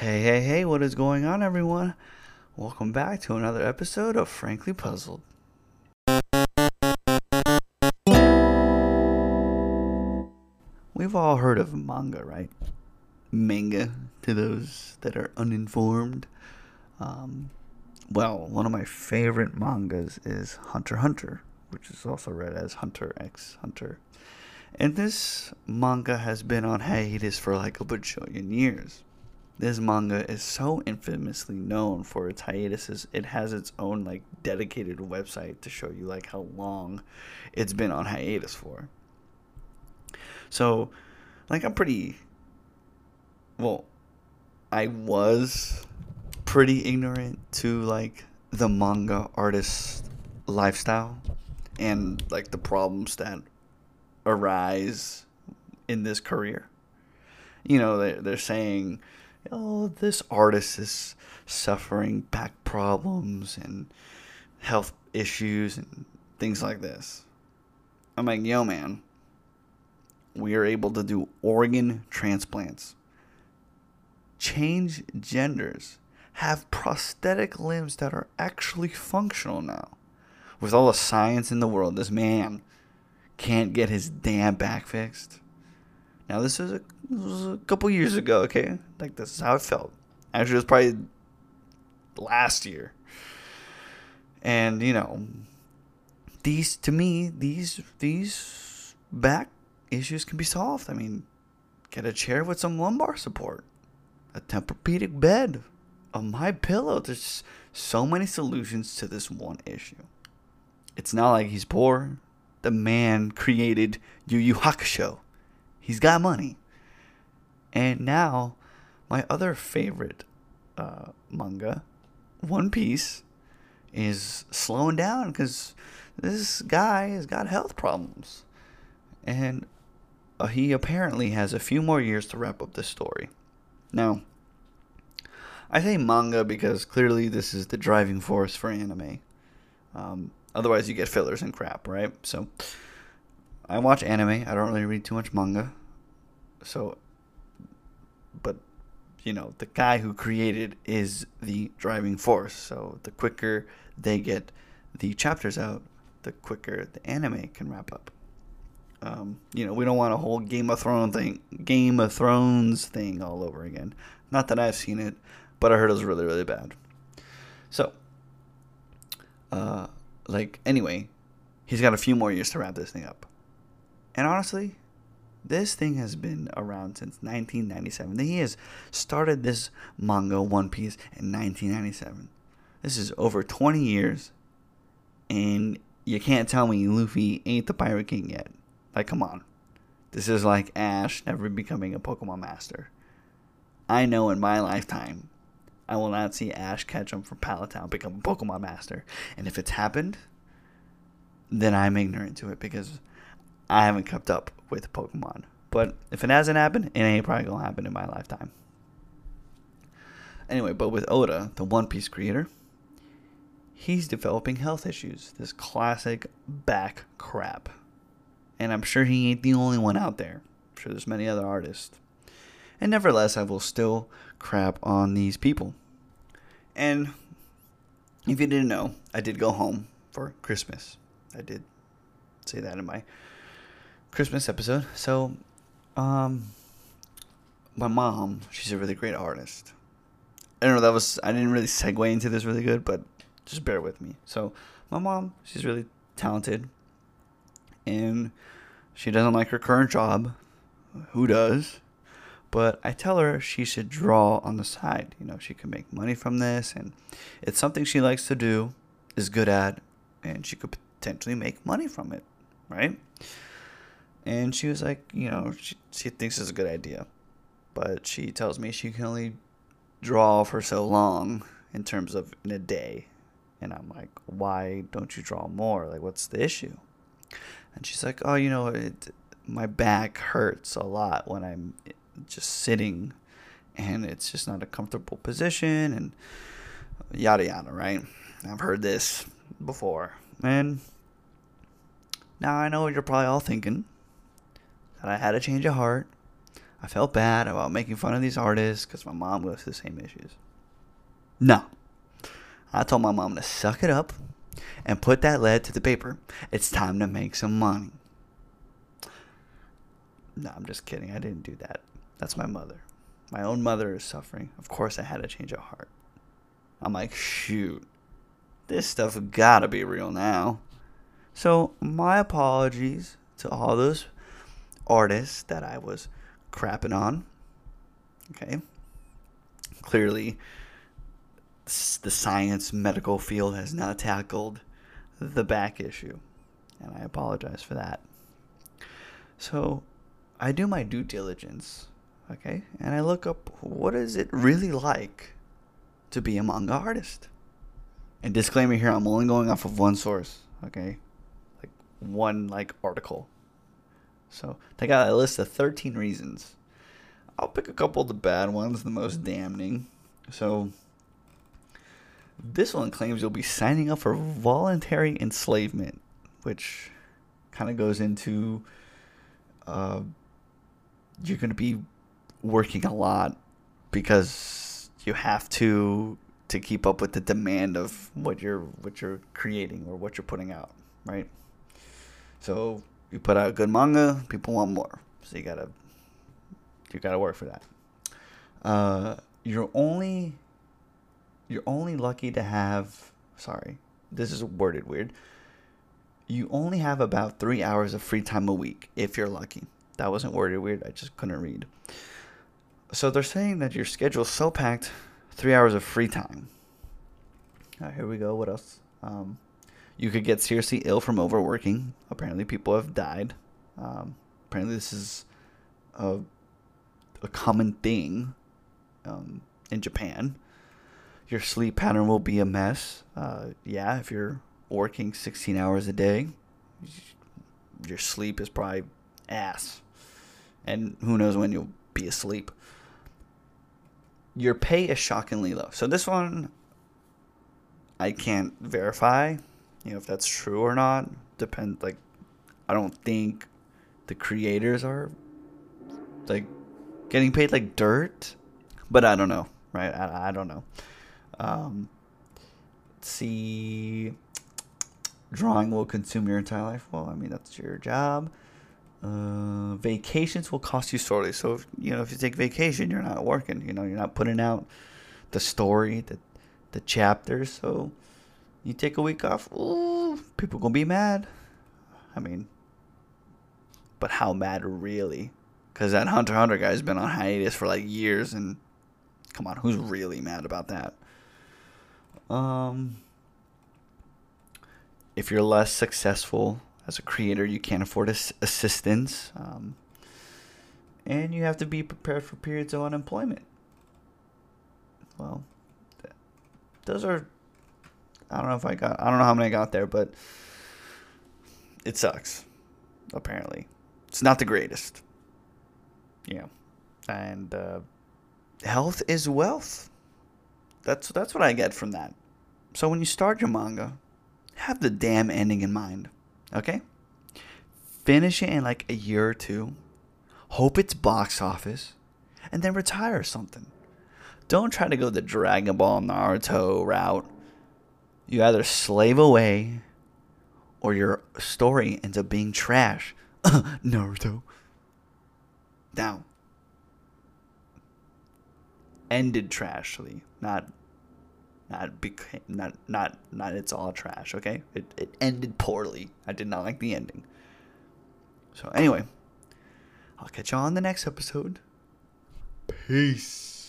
Hey, hey, hey, what is going on, everyone? Welcome back to another episode of Frankly Puzzled. We've all heard of manga, right? Manga, to those that are uninformed. Um, well, one of my favorite mangas is Hunter x Hunter, which is also read as Hunter x Hunter. And this manga has been on hiatus for like a bajillion years. This manga is so infamously known for its hiatuses. It has its own like dedicated website to show you like how long it's been on hiatus for. So, like I'm pretty well, I was pretty ignorant to like the manga artist lifestyle and like the problems that arise in this career. You know, they're, they're saying, oh, this artist is suffering back problems and health issues and things like this. I'm like, yo, man, we are able to do organ transplants, change genders, have prosthetic limbs that are actually functional now. With all the science in the world, this man can't get his damn back fixed. Now this was a, this was a couple years ago, okay? Like this is how it felt. Actually, it was probably last year. And you know, these to me, these these back issues can be solved. I mean, get a chair with some lumbar support, a Tempur-Pedic bed, a my pillow. There's so many solutions to this one issue. It's not like he's poor the man created Yu Yu Hakusho. He's got money. And now, my other favorite uh, manga, One Piece, is slowing down because this guy has got health problems. And uh, he apparently has a few more years to wrap up this story. Now, I say manga because clearly this is the driving force for anime. Um, Otherwise, you get fillers and crap, right? So, I watch anime. I don't really read too much manga. So, but you know, the guy who created is the driving force. So, the quicker they get the chapters out, the quicker the anime can wrap up. Um, you know, we don't want a whole Game of Thrones thing, Game of Thrones thing all over again. Not that I've seen it, but I heard it was really, really bad. So, uh, like anyway, he's got a few more years to wrap this thing up. And honestly, this thing has been around since 1997. He has started this manga One Piece in 1997. This is over 20 years, and you can't tell me Luffy ain't the Pirate King yet. Like, come on. This is like Ash never becoming a Pokemon Master. I know in my lifetime I will not see Ash Ketchum from Pallet Town become a Pokemon Master. And if it's happened, then I'm ignorant to it because I haven't kept up with Pokemon. But if it hasn't happened, it ain't probably gonna happen in my lifetime. Anyway, but with Oda, the One Piece creator, he's developing health issues. This classic back crap. And I'm sure he ain't the only one out there. I'm sure there's many other artists. And nevertheless, I will still crap on these people. And if you didn't know, I did go home for Christmas. I did say that in my Christmas episode. So, um, my mom, she's a really great artist. I don't know, that was, I didn't really segue into this really good, but just bear with me. So, my mom, she's really talented. And she doesn't like her current job. Who does? But I tell her she should draw on the side. You know, she can make money from this, and it's something she likes to do, is good at, and she could potentially make money from it, right? And she was like, you know, she, she thinks it's a good idea, but she tells me she can only draw for so long in terms of in a day. And I'm like, why don't you draw more? Like, what's the issue? And she's like, oh, you know, it, my back hurts a lot when I'm just sitting and it's just not a comfortable position and yada yada, right? I've heard this before. And now I know what you're probably all thinking that I had a change of heart. I felt bad about making fun of these artists because my mom goes through the same issues. No. I told my mom to suck it up and put that lead to the paper. It's time to make some money. No, I'm just kidding. I didn't do that. That's my mother. My own mother is suffering. Of course, I had a change of heart. I'm like, shoot, this stuff gotta be real now. So, my apologies to all those artists that I was crapping on. Okay. Clearly, the science medical field has not tackled the back issue, and I apologize for that. So, I do my due diligence, okay, and I look up what is it really like to be a manga artist. And disclaimer here, I'm only going off of one source, okay, like one like article. So they got a list of 13 reasons. I'll pick a couple of the bad ones, the most damning. So this one claims you'll be signing up for voluntary enslavement, which kind of goes into uh, you're going to be working a lot because you have to to keep up with the demand of what you're what you're creating or what you're putting out, right? So you put out good manga, people want more. So you gotta you gotta work for that. Uh, you're only you're only lucky to have sorry, this is worded weird. You only have about three hours of free time a week if you're lucky. That wasn't worded weird, I just couldn't read. So they're saying that your schedule's so packed, three hours of free time. here we go. What else? Um, you could get seriously ill from overworking. Apparently, people have died. Um, apparently, this is a, a common thing um, in Japan your sleep pattern will be a mess. Uh, yeah, if you're working 16 hours a day, your sleep is probably ass. And who knows when you'll be asleep. Your pay is shockingly low. So this one, I can't verify, you know, if that's true or not. Depend like, I don't think the creators are like getting paid like dirt, but I don't know, right? I, I don't know. Um, see, drawing will consume your entire life. Well, I mean that's your job. Uh, vacations will cost you sorely. So if, you know if you take vacation, you're not working. You know you're not putting out the story, the the chapters. So you take a week off. Ooh, people gonna be mad. I mean, but how mad really? Because that Hunter Hunter guy's been on hiatus for like years, and come on, who's really mad about that? Um, if you're less successful as a creator, you can't afford ass- assistance. Um, and you have to be prepared for periods of unemployment. Well, th- those are. I don't know if I got. I don't know how many I got there, but it sucks. Apparently, it's not the greatest. Yeah, and uh, health is wealth. That's that's what I get from that. So when you start your manga, have the damn ending in mind. Okay? Finish it in like a year or two. Hope it's box office. And then retire or something. Don't try to go the Dragon Ball Naruto route. You either slave away or your story ends up being trash. Naruto. Now, ended trashly, not not became not not not it's all trash okay? It, it ended poorly. I did not like the ending. So anyway i'll catch you on the next episode. Peace